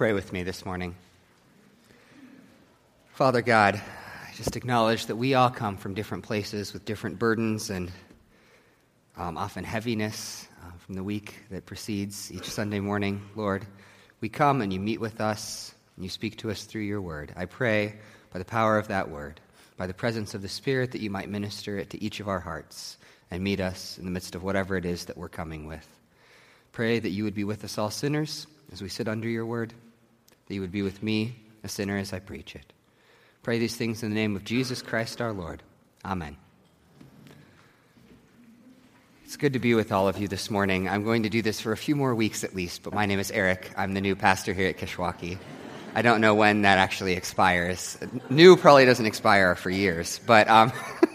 Pray with me this morning. Father God, I just acknowledge that we all come from different places with different burdens and um, often heaviness uh, from the week that precedes each Sunday morning. Lord, we come and you meet with us and you speak to us through your word. I pray by the power of that word, by the presence of the Spirit, that you might minister it to each of our hearts and meet us in the midst of whatever it is that we're coming with. Pray that you would be with us all sinners as we sit under your word that you would be with me, a sinner, as I preach it. Pray these things in the name of Jesus Christ our Lord. Amen. It's good to be with all of you this morning. I'm going to do this for a few more weeks at least, but my name is Eric. I'm the new pastor here at Kishwaukee. I don't know when that actually expires. New probably doesn't expire for years, but um,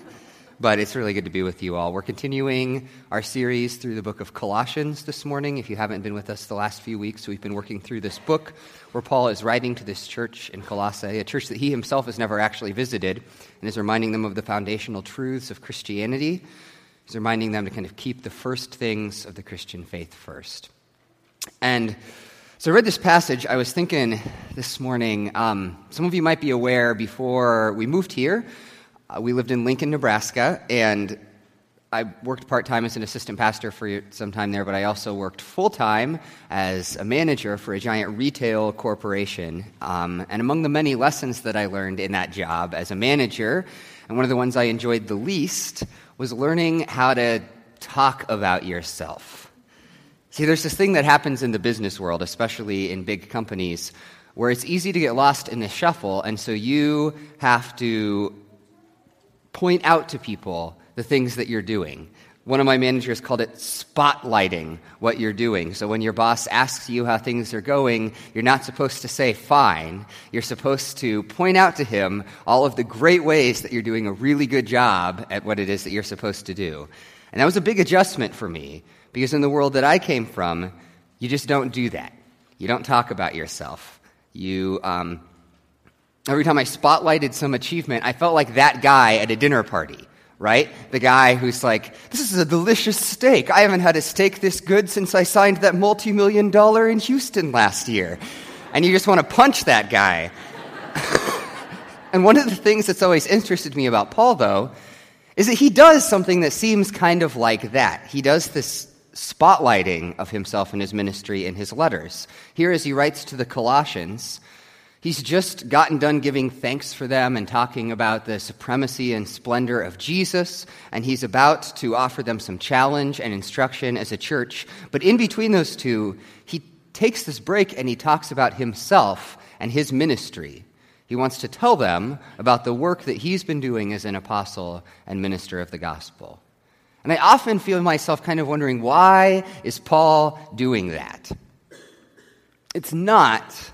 but it's really good to be with you all. We're continuing our series through the book of Colossians this morning. If you haven't been with us the last few weeks, we've been working through this book where Paul is writing to this church in Colossae, a church that he himself has never actually visited, and is reminding them of the foundational truths of Christianity. He's reminding them to kind of keep the first things of the Christian faith first. And so I read this passage. I was thinking this morning, um, some of you might be aware before we moved here, uh, we lived in Lincoln, Nebraska, and I worked part time as an assistant pastor for some time there, but I also worked full time as a manager for a giant retail corporation. Um, and among the many lessons that I learned in that job as a manager, and one of the ones I enjoyed the least, was learning how to talk about yourself. See, there's this thing that happens in the business world, especially in big companies, where it's easy to get lost in the shuffle, and so you have to point out to people the things that you're doing. One of my managers called it spotlighting what you're doing. So when your boss asks you how things are going, you're not supposed to say fine. You're supposed to point out to him all of the great ways that you're doing a really good job at what it is that you're supposed to do. And that was a big adjustment for me because in the world that I came from, you just don't do that. You don't talk about yourself. You, um, Every time I spotlighted some achievement, I felt like that guy at a dinner party, right? The guy who's like, This is a delicious steak. I haven't had a steak this good since I signed that multi million dollar in Houston last year. And you just want to punch that guy. and one of the things that's always interested me about Paul, though, is that he does something that seems kind of like that. He does this spotlighting of himself and his ministry in his letters. Here, as he writes to the Colossians, He's just gotten done giving thanks for them and talking about the supremacy and splendor of Jesus, and he's about to offer them some challenge and instruction as a church. But in between those two, he takes this break and he talks about himself and his ministry. He wants to tell them about the work that he's been doing as an apostle and minister of the gospel. And I often feel myself kind of wondering why is Paul doing that? It's not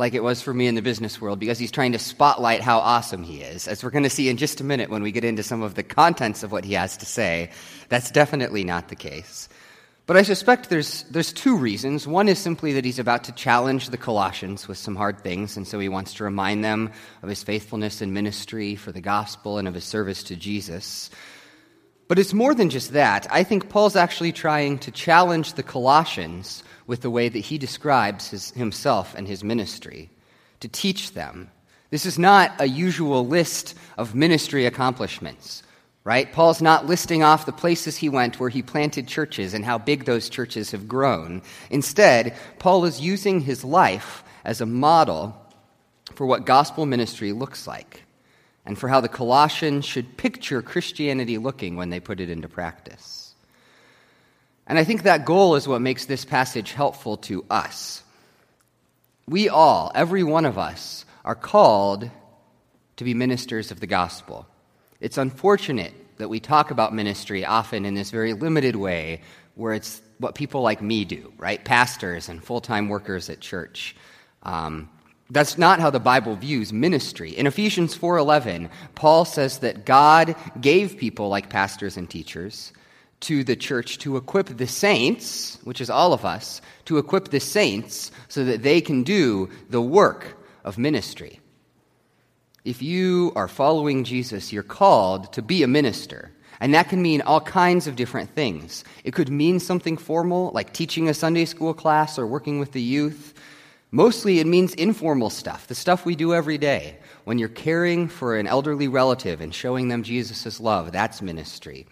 like it was for me in the business world because he's trying to spotlight how awesome he is. As we're going to see in just a minute when we get into some of the contents of what he has to say, that's definitely not the case. But I suspect there's, there's two reasons. One is simply that he's about to challenge the Colossians with some hard things, and so he wants to remind them of his faithfulness in ministry for the gospel and of his service to Jesus. But it's more than just that. I think Paul's actually trying to challenge the Colossians with the way that he describes his, himself and his ministry, to teach them. This is not a usual list of ministry accomplishments, right? Paul's not listing off the places he went where he planted churches and how big those churches have grown. Instead, Paul is using his life as a model for what gospel ministry looks like and for how the Colossians should picture Christianity looking when they put it into practice. And I think that goal is what makes this passage helpful to us. We all, every one of us, are called to be ministers of the gospel. It's unfortunate that we talk about ministry often in this very limited way, where it's what people like me do, right? Pastors and full time workers at church. Um, that's not how the Bible views ministry. In Ephesians 4:11, Paul says that God gave people like pastors and teachers to the church to equip the saints, which is all of us, to equip the saints so that they can do the work of ministry. If you are following Jesus, you're called to be a minister. And that can mean all kinds of different things. It could mean something formal, like teaching a Sunday school class or working with the youth. Mostly it means informal stuff, the stuff we do every day. When you're caring for an elderly relative and showing them Jesus' love, that's ministry.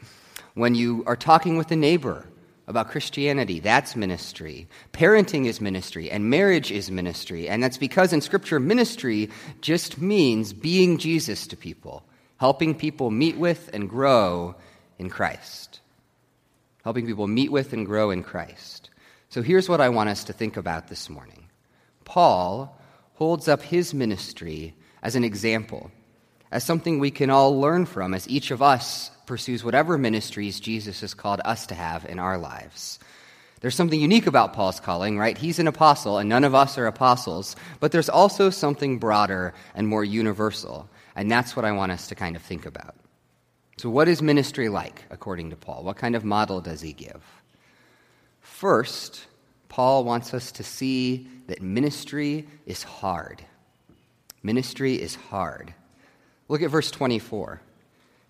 When you are talking with a neighbor about Christianity, that's ministry. Parenting is ministry, and marriage is ministry. And that's because in Scripture, ministry just means being Jesus to people, helping people meet with and grow in Christ. Helping people meet with and grow in Christ. So here's what I want us to think about this morning Paul holds up his ministry as an example, as something we can all learn from as each of us pursues whatever ministries Jesus has called us to have in our lives. There's something unique about Paul's calling, right? He's an apostle, and none of us are apostles, but there's also something broader and more universal, and that's what I want us to kind of think about. So, what is ministry like, according to Paul? What kind of model does he give? First, Paul wants us to see that ministry is hard. Ministry is hard. Look at verse 24.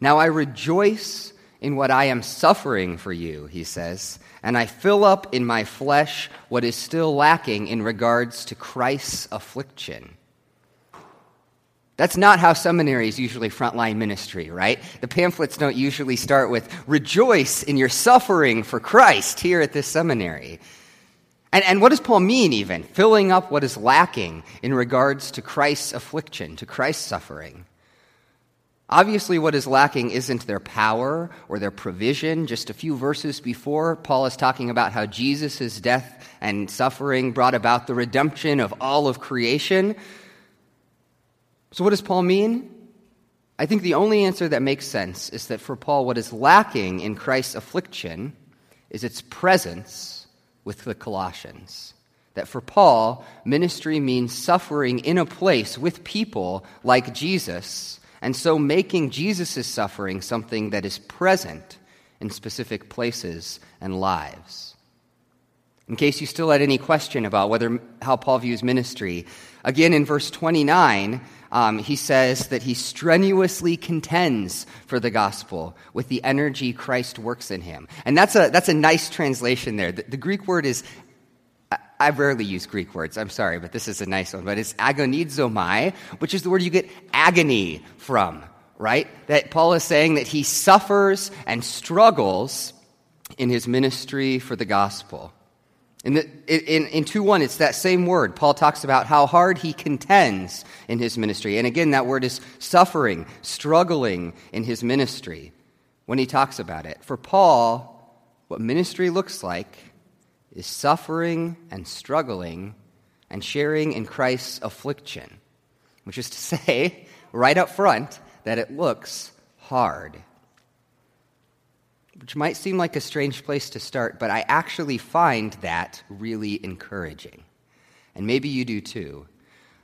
Now I rejoice in what I am suffering for you, he says, and I fill up in my flesh what is still lacking in regards to Christ's affliction. That's not how seminaries usually frontline ministry, right? The pamphlets don't usually start with, rejoice in your suffering for Christ here at this seminary. And, and what does Paul mean, even? Filling up what is lacking in regards to Christ's affliction, to Christ's suffering. Obviously, what is lacking isn't their power or their provision. Just a few verses before, Paul is talking about how Jesus' death and suffering brought about the redemption of all of creation. So, what does Paul mean? I think the only answer that makes sense is that for Paul, what is lacking in Christ's affliction is its presence with the Colossians. That for Paul, ministry means suffering in a place with people like Jesus, and so making Jesus' suffering something that is present in specific places and lives. In case you still had any question about whether how Paul views ministry, again in verse 29, um, he says that he strenuously contends for the gospel with the energy Christ works in him. And that's a, that's a nice translation there. The, the Greek word is, I, rarely use Greek words, I'm sorry, but this is a nice one. But it's agonizomai, which is the word you get agony from, right? That Paul is saying that he suffers and struggles in his ministry for the gospel. In 2 1, it's that same word. Paul talks about how hard he contends in his ministry. And again, that word is suffering, struggling in his ministry when he talks about it. For Paul, what ministry looks like is suffering and struggling and sharing in Christ's affliction, which is to say, right up front, that it looks hard which might seem like a strange place to start, but I actually find that really encouraging. And maybe you do too.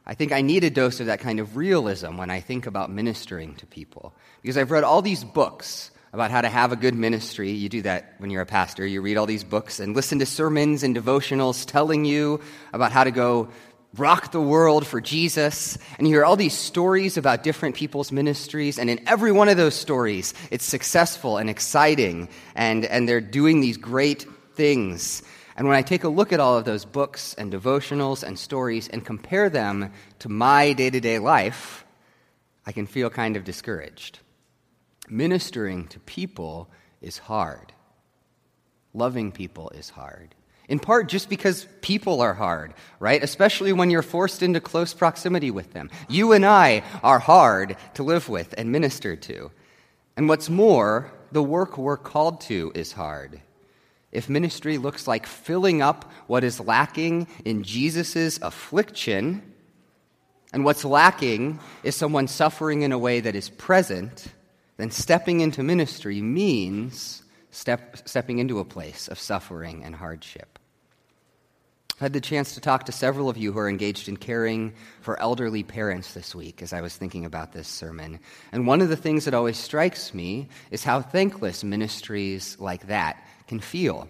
I think I need a dose of that kind of realism when I think about ministering to people. Because I've read all these books about how to have a good ministry. You do that when you're a pastor. You read all these books and listen to sermons and devotionals telling you about how to go rock the world for Jesus. And you hear all these stories about different people's ministries. And in every one of those stories, it's successful and exciting. And, and they're doing these great things. And when I take a look at all of those books and devotionals and stories and compare them to my day to day life, I can feel kind of discouraged. Ministering to people is hard. Loving people is hard. In part just because people are hard, right? Especially when you're forced into close proximity with them. You and I are hard to live with and minister to. And what's more, the work we're called to is hard. If ministry looks like filling up what is lacking in Jesus' affliction, and what's lacking is someone suffering in a way that is present, then stepping into ministry means step, stepping into a place of suffering and hardship. I had the chance to talk to several of you who are engaged in caring for elderly parents this week as I was thinking about this sermon. And one of the things that always strikes me is how thankless ministries like that can feel.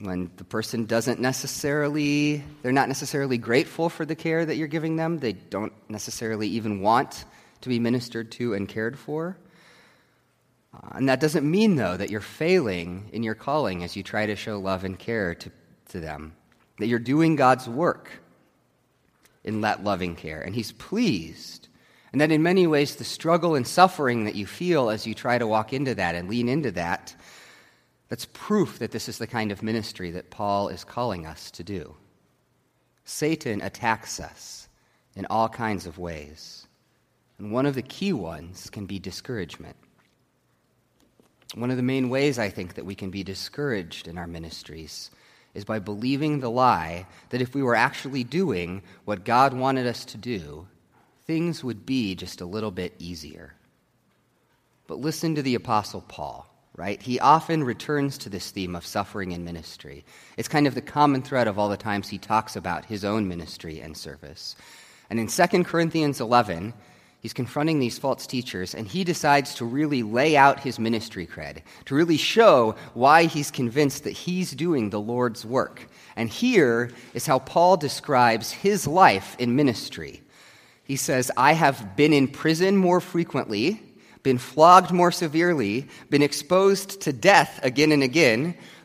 When the person doesn't necessarily, they're not necessarily grateful for the care that you're giving them, they don't necessarily even want to be ministered to and cared for. Uh, and that doesn't mean, though, that you're failing in your calling as you try to show love and care to, to them, that you're doing God's work. in that loving care, and He's pleased. And that in many ways, the struggle and suffering that you feel as you try to walk into that and lean into that, that's proof that this is the kind of ministry that Paul is calling us to do. Satan attacks us in all kinds of ways. And one of the key ones can be discouragement. One of the main ways I think that we can be discouraged in our ministries is by believing the lie that if we were actually doing what God wanted us to do, things would be just a little bit easier. But listen to the Apostle Paul, right? He often returns to this theme of suffering in ministry. It's kind of the common thread of all the times he talks about his own ministry and service. And in 2 Corinthians 11, He's confronting these false teachers, and he decides to really lay out his ministry cred, to really show why he's convinced that he's doing the Lord's work. And here is how Paul describes his life in ministry. He says, I have been in prison more frequently, been flogged more severely, been exposed to death again and again.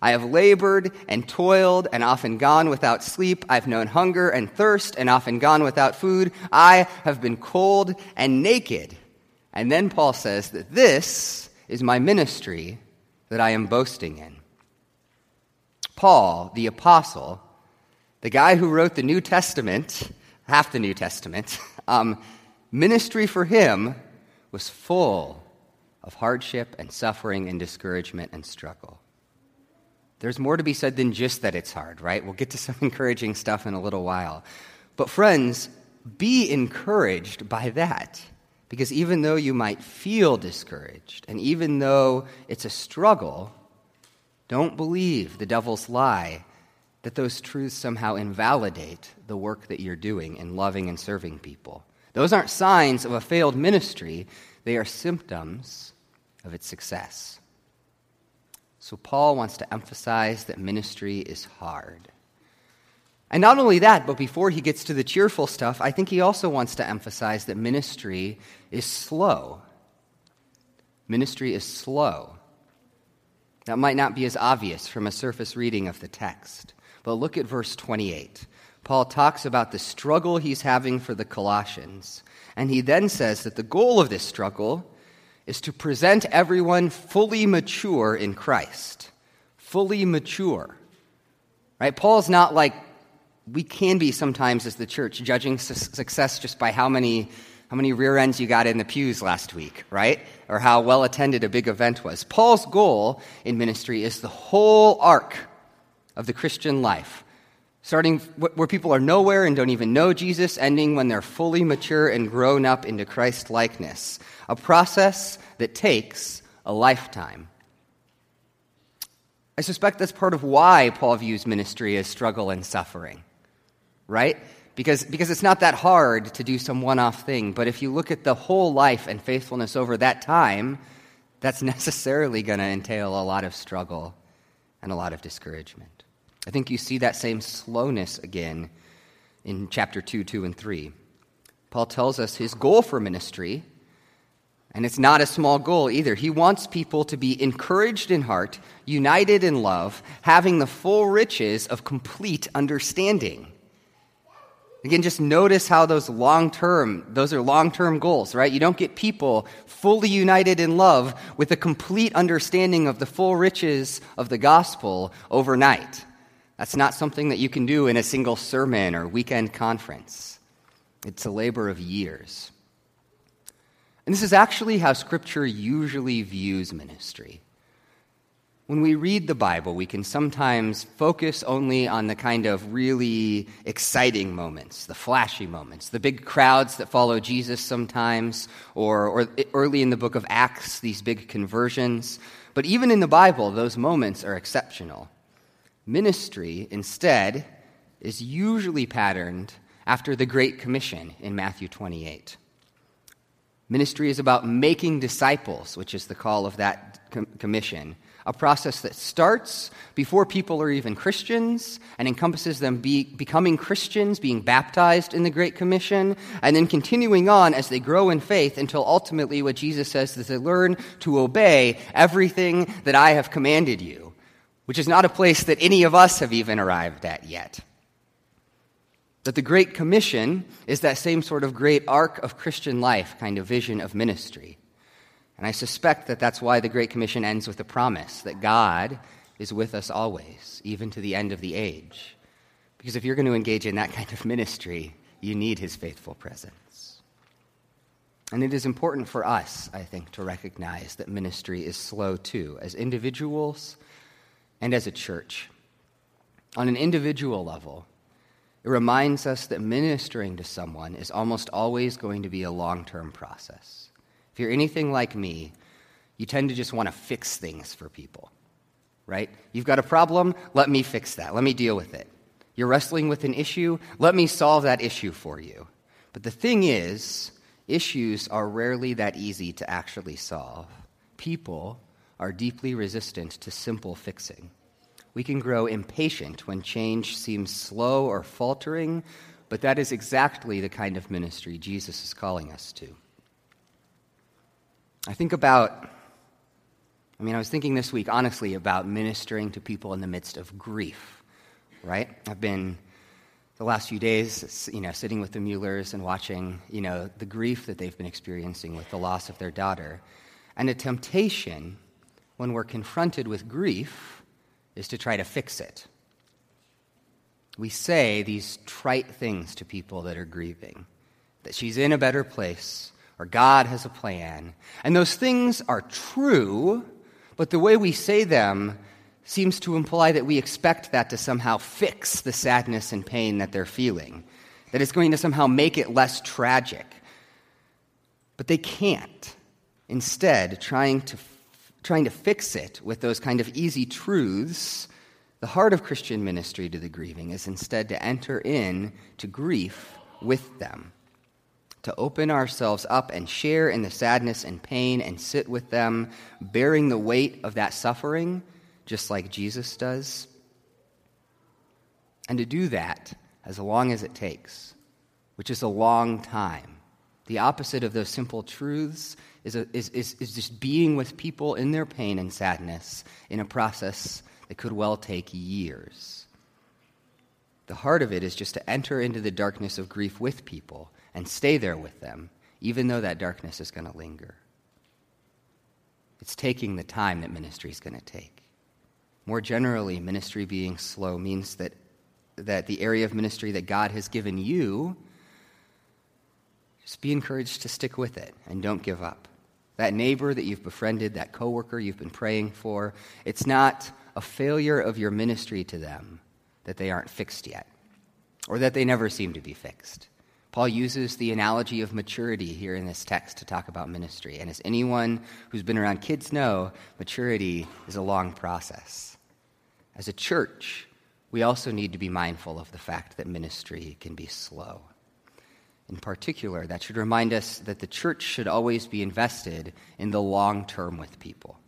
I have labored and toiled and often gone without sleep. I've known hunger and thirst and often gone without food. I have been cold and naked. And then Paul says that this is my ministry that I am boasting in. Paul, the apostle, the guy who wrote the New Testament, half the New Testament, um, ministry for him was full of hardship and suffering and discouragement and struggle there's more to be said than just that it's hard, right? We'll get to some encouraging stuff in a little while. But, friends, be encouraged by that. Because even though you might feel discouraged, and even though it's a struggle, don't believe the devil's lie that those truths somehow invalidate the work that you're doing in loving and serving people. Those aren't signs of a failed ministry, they are symptoms of its success. So, Paul wants to emphasize that ministry is hard. And not only that, but before he gets to the cheerful stuff, I think he also wants to emphasize that ministry is slow. Ministry is slow. That might not be as obvious from a surface reading of the text. But look at verse 28. Paul talks about the struggle he's having for the Colossians. And he then says that the goal of this struggle is to present everyone fully mature in Christ. Fully mature. Right? Paul's not like we can be sometimes as the church judging su- success just by how many how many rear ends you got in the pews last week, right? Or how well attended a big event was. Paul's goal in ministry is the whole arc of the Christian life starting where people are nowhere and don't even know Jesus, ending when they're fully mature and grown up into Christ likeness. A process that takes a lifetime. I suspect that's part of why Paul views ministry as struggle and suffering, right? Because, because it's not that hard to do some one off thing, but if you look at the whole life and faithfulness over that time, that's necessarily going to entail a lot of struggle and a lot of discouragement. I think you see that same slowness again in chapter 2, 2, and 3. Paul tells us his goal for ministry, and it's not a small goal either. He wants people to be encouraged in heart, united in love, having the full riches of complete understanding. Again, just notice how those long term, those are long term goals, right? You don't get people fully united in love with a complete understanding of the full riches of the gospel overnight. That's not something that you can do in a single sermon or weekend conference. It's a labor of years. And this is actually how Scripture usually views ministry. When we read the Bible, we can sometimes focus only on the kind of really exciting moments, the flashy moments, the big crowds that follow Jesus sometimes, or, or early in the book of Acts, these big conversions. But even in the Bible, those moments are exceptional. Ministry, instead, is usually patterned after the Great Commission in Matthew 28. Ministry is about making disciples, which is the call of that com- commission. A process that starts before people are even Christians and encompasses them be, becoming Christians, being baptized in the Great Commission, and then continuing on as they grow in faith until ultimately what Jesus says is they learn to obey everything that I have commanded you, which is not a place that any of us have even arrived at yet. That the Great Commission is that same sort of great arc of Christian life kind of vision of ministry. And I suspect that that's why the Great Commission ends with a promise that God is with us always, even to the end of the age. Because if you're going to engage in that kind of ministry, you need his faithful presence. And it is important for us, I think, to recognize that ministry is slow too, as individuals and as a church. On an individual level, it reminds us that ministering to someone is almost always going to be a long term process. If you're anything like me, you tend to just want to fix things for people, right? You've got a problem, let me fix that, let me deal with it. You're wrestling with an issue, let me solve that issue for you. But the thing is, issues are rarely that easy to actually solve. People are deeply resistant to simple fixing. We can grow impatient when change seems slow or faltering, but that is exactly the kind of ministry Jesus is calling us to. I think about, I mean, I was thinking this week, honestly, about ministering to people in the midst of grief, right? I've been the last few days, you know, sitting with the Muellers and watching, you know, the grief that they've been experiencing with the loss of their daughter. And a temptation when we're confronted with grief is to try to fix it. We say these trite things to people that are grieving that she's in a better place, or God has a plan. And those things are true, but the way we say them seems to imply that we expect that to somehow fix the sadness and pain that they're feeling, that it's going to somehow make it less tragic. But they can't. Instead, trying to trying to fix it with those kind of easy truths, the heart of Christian ministry to the grieving is instead to enter in to grief with them, to open ourselves up and share in the sadness and pain and sit with them, bearing the weight of that suffering, just like Jesus does. And to do that as long as it takes, which is a long time. The opposite of those simple truths is, a, is, is, is just being with people in their pain and sadness in a process that could well take years. The heart of it is just to enter into the darkness of grief with people and stay there with them, even though that darkness is going to linger. It's taking the time that ministry is going to take. More generally, ministry being slow means that, that the area of ministry that God has given you just be encouraged to stick with it and don't give up. That neighbor that you've befriended, that coworker you've been praying for, it's not a failure of your ministry to them that they aren't fixed yet or that they never seem to be fixed. Paul uses the analogy of maturity here in this text to talk about ministry. And as anyone who's been around kids know, maturity is a long process. As a church, we also need to be mindful of the fact that ministry can be slow in particular, that should remind us that the church should always be invested in the long term with people.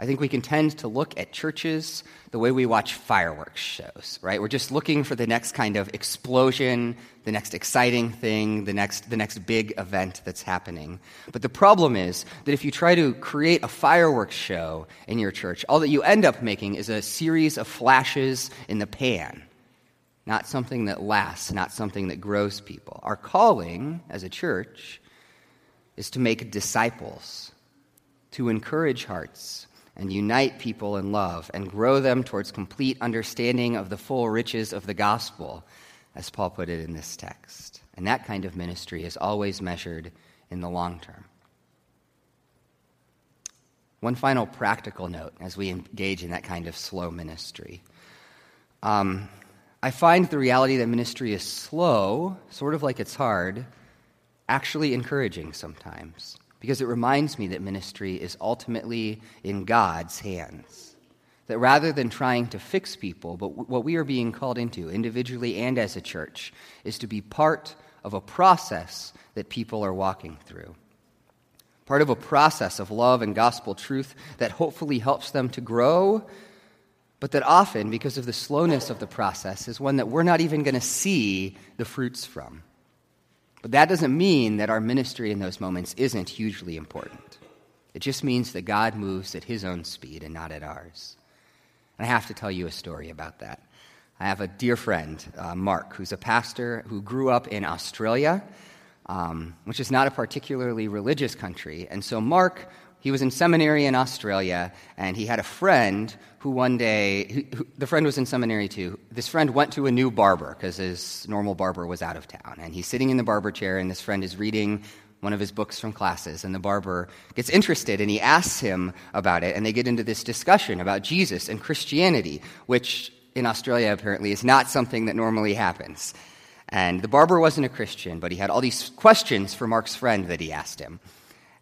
I think we can tend to look at churches the way we watch fireworks shows, right? We're just looking for the next kind of explosion, the next exciting thing, the next, the next big event that's happening. But the problem is that if you try to create a fireworks show in your church, all that you end up making is a series of flashes in the pan not something that lasts, not something that grows people. Our calling as a church is to make disciples, to encourage hearts and unite people in love and grow them towards complete understanding of the full riches of the gospel, as Paul put it in this text. And that kind of ministry is always measured in the long term. One final practical note as we engage in that kind of slow ministry. Um, I find the reality that ministry is slow, sort of like it's hard, actually encouraging sometimes because it reminds me that ministry is ultimately in God's hands. That rather than trying to fix people, but what we are being called into, individually and as a church, is to be part of a process that people are walking through. Part of a process of love and gospel truth that hopefully helps them to grow, but that often, because of the slowness of the process, is one that we're not even going to see the fruits from. But that doesn't mean that our ministry in those moments isn't hugely important. It just means that God moves at his own speed and not at ours. And I have to tell you a story about that. I have a dear friend, uh, Mark, who's a pastor who grew up in Australia, um, which is not a particularly religious country. And so, Mark, he was in seminary in Australia, and he had a friend who one day, who, the friend was in seminary too. This friend went to a new barber because his normal barber was out of town. And he's sitting in the barber chair, and this friend is reading one of his books from classes, and the barber gets interested and he asks him about it, and they get into this discussion about Jesus and Christianity, which in Australia apparently is not something that normally happens. And the barber wasn't a Christian, but he had all these questions for Mark's friend that he asked him.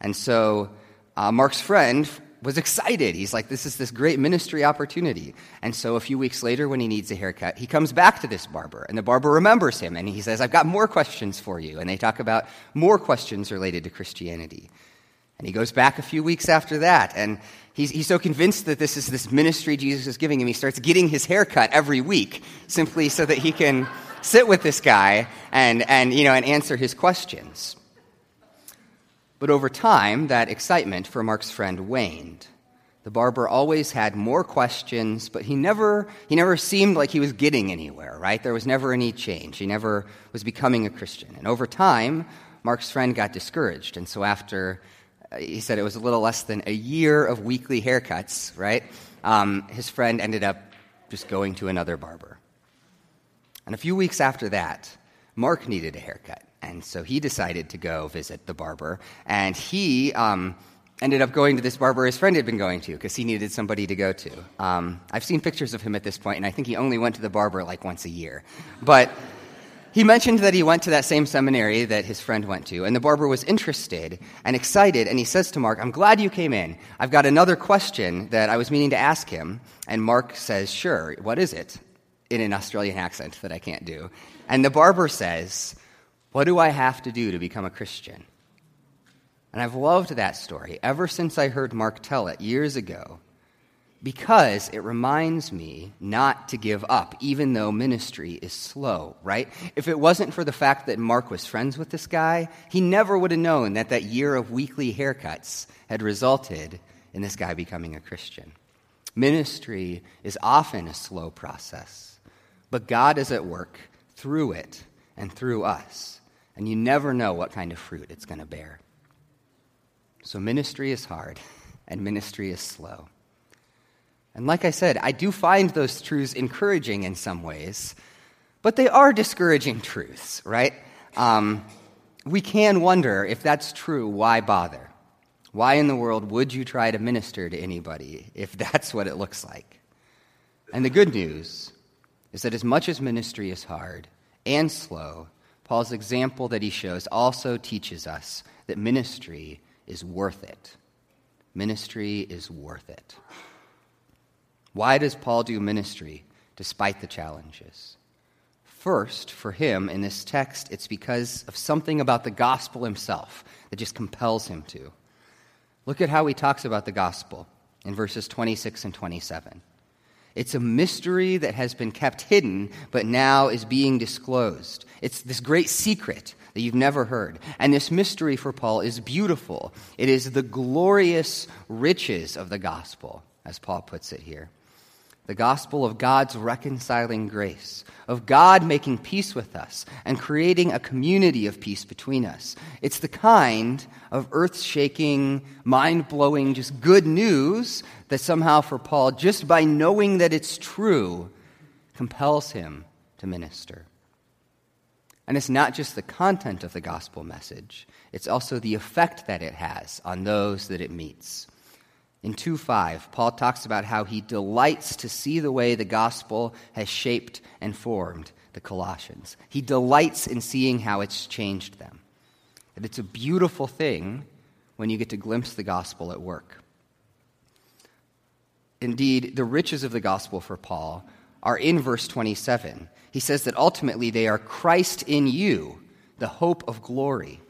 And so uh, Mark's friend was excited. He's like, this is this great ministry opportunity. And so a few weeks later, when he needs a haircut, he comes back to this barber, and the barber remembers him, and he says, I've got more questions for you. And they talk about more questions related to Christianity. And he goes back a few weeks after that, and he's, he's so convinced that this is this ministry Jesus is giving him, he starts getting his haircut every week simply so that he can sit with this guy and, and, you know, and answer his questions. But over time, that excitement for Mark's friend waned. The barber always had more questions, but he never, he never seemed like he was getting anywhere, right? There was never any change. He never was becoming a Christian. And over time, Mark's friend got discouraged. And so after, uh, he said it was a little less than a year of weekly haircuts, right? Um, his friend ended up just going to another barber. And a few weeks after that, Mark needed a haircut. And so he decided to go visit the barber. And he um, ended up going to this barber his friend had been going to because he needed somebody to go to. Um, I've seen pictures of him at this point, and I think he only went to the barber like once a year. But he mentioned that he went to that same seminary that his friend went to, and the barber was interested and excited, and he says to Mark, I'm glad you came in. I've got another question that I was meaning to ask him. And Mark says, Sure, what is it? In an Australian accent that I can't do. And the barber says, what do I have to do to become a Christian? And I've loved that story ever since I heard Mark tell it years ago because it reminds me not to give up, even though ministry is slow, right? If it wasn't for the fact that Mark was friends with this guy, he never would have known that that year of weekly haircuts had resulted in this guy becoming a Christian. Ministry is often a slow process, but God is at work through it and through us and you never know what kind of fruit it's going to bear. So, ministry is hard, and ministry is slow. And like I said, I do find those truths encouraging in some ways, but they are discouraging truths, right? Um, we can wonder if that's true, why bother? Why in the world would you try to minister to anybody if that's what it looks like? And the good news is that as much as ministry is hard and slow, Paul's example that he shows also teaches us that ministry is worth it. Ministry is worth it. Why does Paul do ministry despite the challenges? First, for him in this text, it's because of something about the gospel himself that just compels him to. Look at how he talks about the gospel in verses 26 and 27. It's a mystery that has been kept hidden, but now is being disclosed. It's this great secret that you've never heard. And this mystery for Paul is beautiful. It is the glorious riches of the gospel, as Paul puts it here the gospel of God's reconciling grace, of God making peace with us and creating a community of peace between us. It's the kind of earth shaking, mind blowing, just good news that somehow for Paul, just by knowing that it's true, compels him to minister. And it's not just the content of the gospel message, it's also the effect that it has on those that it meets. In 2 5, Paul talks about how he delights to see the way the gospel has shaped and formed the Colossians. He delights in seeing how it's changed them. That it's a beautiful thing when you get to glimpse the gospel at work. Indeed, the riches of the gospel for Paul are in verse 27. He says that ultimately they are Christ in you, the hope of glory.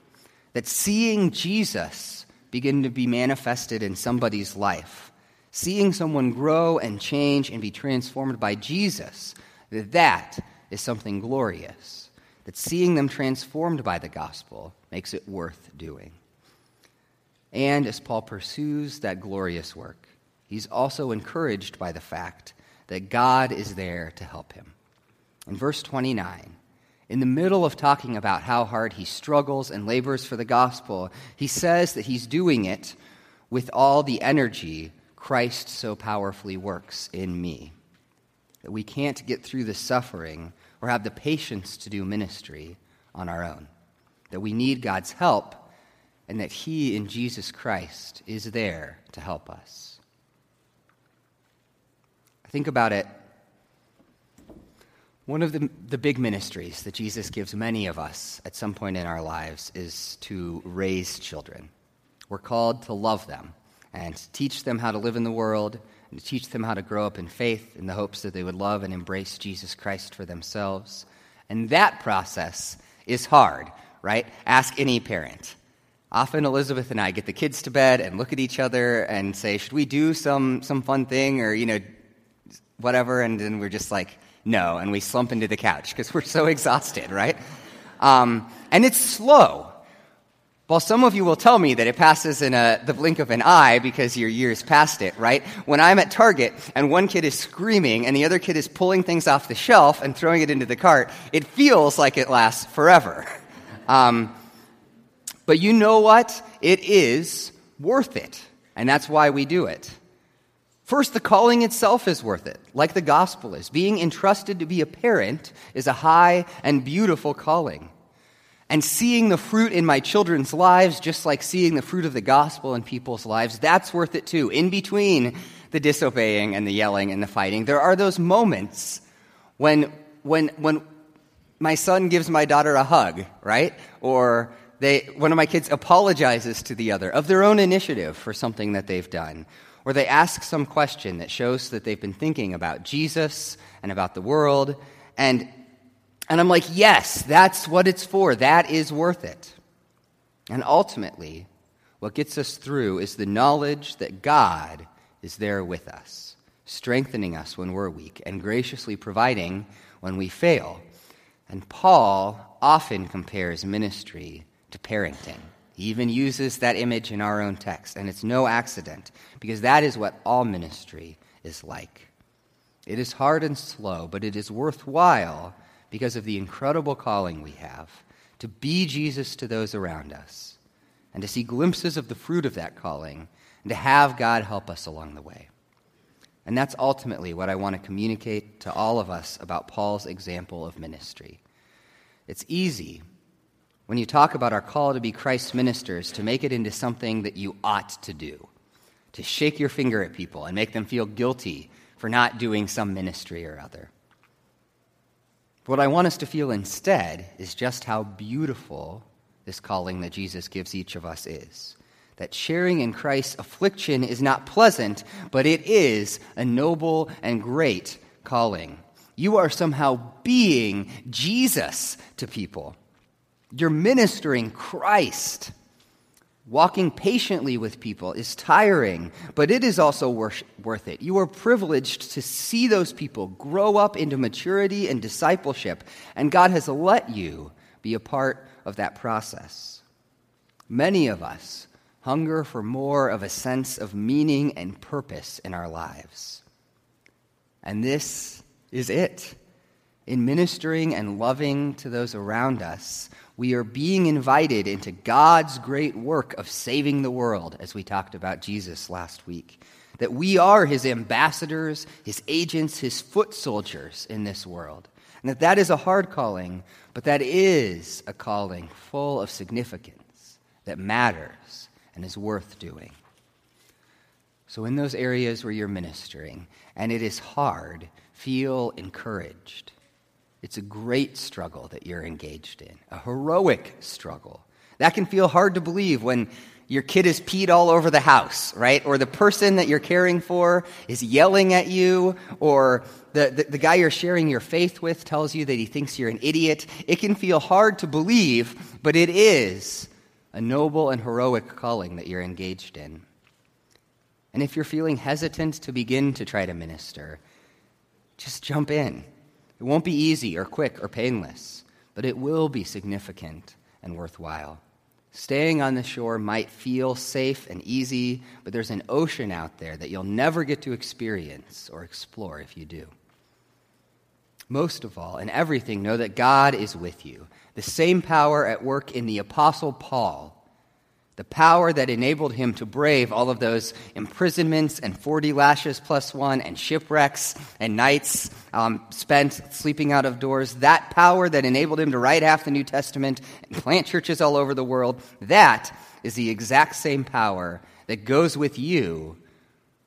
That seeing Jesus begin to be manifested in somebody's life, seeing someone grow and change and be transformed by Jesus, that is something glorious. That seeing them transformed by the gospel makes it worth doing. And as Paul pursues that glorious work, he's also encouraged by the fact that God is there to help him. In verse 29, in the middle of talking about how hard he struggles and labors for the gospel, he says that he's doing it with all the energy Christ so powerfully works in me. That we can't get through the suffering or have the patience to do ministry on our own. That we need God's help and that He in Jesus Christ is there to help us. Think about it. One of the, the big ministries that Jesus gives many of us at some point in our lives is to raise children. We're called to love them and teach them how to live in the world and teach them how to grow up in faith in the hopes that they would love and embrace Jesus Christ for themselves. And that process is hard, right? Ask any parent. Often Elizabeth and I get the kids to bed and look at each other and say, "Should we do some some fun thing or you know whatever?" And then we're just like, "No," and we slump into the couch because we're so exhausted, right? Um, and it's slow. Well, some of you will tell me that it passes in a, the blink of an eye because your years past it, right? When I'm at Target and one kid is screaming and the other kid is pulling things off the shelf and throwing it into the cart, it feels like it lasts forever. Um, but you know what? It is worth it. And that's why we do it. First, the calling itself is worth it, like the gospel is. Being entrusted to be a parent is a high and beautiful calling. And seeing the fruit in my children's lives, just like seeing the fruit of the gospel in people's lives, that's worth it too. In between the disobeying and the yelling and the fighting, there are those moments when, when, when my son gives my daughter a hug, right? Or they, one of my kids apologizes to the other of their own initiative for something that they've done. Or they ask some question that shows that they've been thinking about Jesus and about the world. And, and I'm like, yes, that's what it's for. That is worth it. And ultimately, what gets us through is the knowledge that God is there with us, strengthening us when we're weak, and graciously providing when we fail. And Paul often compares ministry to parenting. He even uses that image in our own text, and it's no accident, because that is what all ministry is like. It is hard and slow, but it is worthwhile because of the incredible calling we have to be Jesus to those around us, and to see glimpses of the fruit of that calling, and to have God help us along the way. And that's ultimately what I want to communicate to all of us about Paul's example of ministry. It's easy when you talk about our call to be Christ's ministers, to make it into something that you ought to do, to shake your finger at people and make them feel guilty for not doing some ministry or other. What I want us to feel instead is just how beautiful this calling that Jesus gives each of us is. That sharing in Christ's affliction is not pleasant, but it is a noble and great calling. You are somehow being Jesus to people. You're ministering Christ. Walking patiently with people is tiring, but it is also worth it. You are privileged to see those people grow up into maturity and discipleship, and God has let you be a part of that process. Many of us hunger for more of a sense of meaning and purpose in our lives. And this is it. In ministering and loving to those around us, we are being invited into God's great work of saving the world, as we talked about Jesus last week. That we are his ambassadors, his agents, his foot soldiers in this world. And that that is a hard calling, but that is a calling full of significance that matters and is worth doing. So, in those areas where you're ministering and it is hard, feel encouraged it's a great struggle that you're engaged in, a heroic struggle. That can feel hard to believe when your kid is peed all over the house, right? Or the person that you're caring for is yelling at you, or the, the, the, guy you're sharing your faith with tells you that he thinks you're an idiot. It can feel hard to believe, but it is a noble and heroic calling that you're engaged in. And if you're feeling hesitant to begin to try to minister, just jump in. It won't be easy or quick or painless, but it will be significant and worthwhile. Staying on the shore might feel safe and easy, but there's an ocean out there that you'll never get to experience or explore if you do. Most of all, in everything, know that God is with you. The same power at work in the Apostle Paul the power that enabled him to brave all of those imprisonments and 40 lashes plus one and shipwrecks and nights um, spent sleeping out of doors, that power that enabled him to write half the New Testament and plant churches all over the world, that is the exact same power that goes with you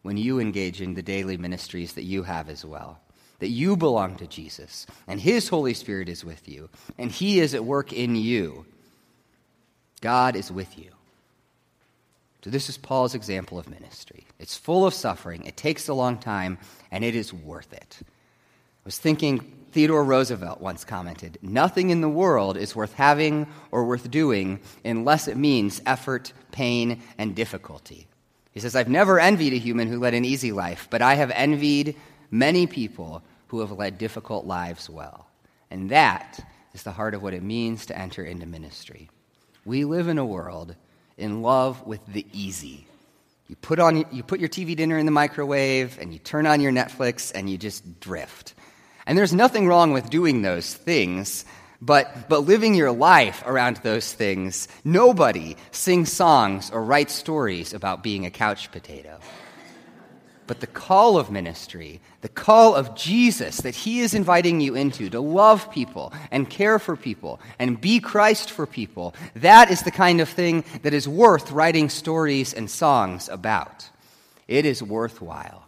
when you engage in the daily ministries that you have as well. That you belong to Jesus, and His Holy Spirit is with you, and He is at work in you. God is with you. So, this is Paul's example of ministry. It's full of suffering, it takes a long time, and it is worth it. I was thinking, Theodore Roosevelt once commented Nothing in the world is worth having or worth doing unless it means effort, pain, and difficulty. He says, I've never envied a human who led an easy life, but I have envied many people who have led difficult lives well. And that is the heart of what it means to enter into ministry. We live in a world in love with the easy. You put, on, you put your TV dinner in the microwave and you turn on your Netflix and you just drift. And there's nothing wrong with doing those things, but, but living your life around those things, nobody sings songs or writes stories about being a couch potato. But the call of ministry, the call of Jesus that he is inviting you into to love people and care for people and be Christ for people, that is the kind of thing that is worth writing stories and songs about. It is worthwhile.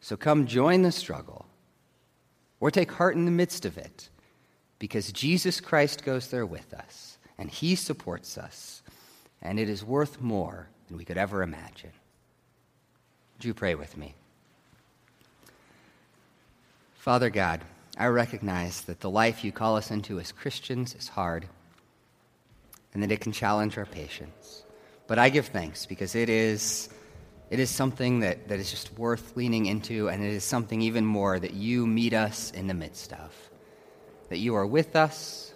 So come join the struggle or take heart in the midst of it because Jesus Christ goes there with us and he supports us, and it is worth more than we could ever imagine. Would you pray with me? Father God, I recognize that the life you call us into as Christians is hard and that it can challenge our patience. But I give thanks because it is, it is something that, that is just worth leaning into, and it is something even more that you meet us in the midst of. That you are with us,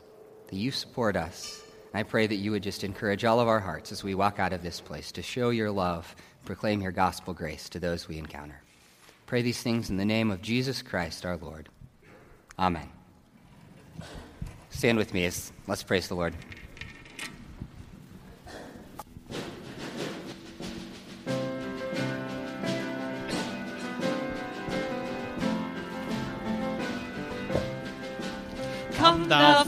that you support us. And I pray that you would just encourage all of our hearts as we walk out of this place to show your love proclaim your gospel grace to those we encounter. Pray these things in the name of Jesus Christ our Lord. Amen. Stand with me as let's praise the Lord. Come thou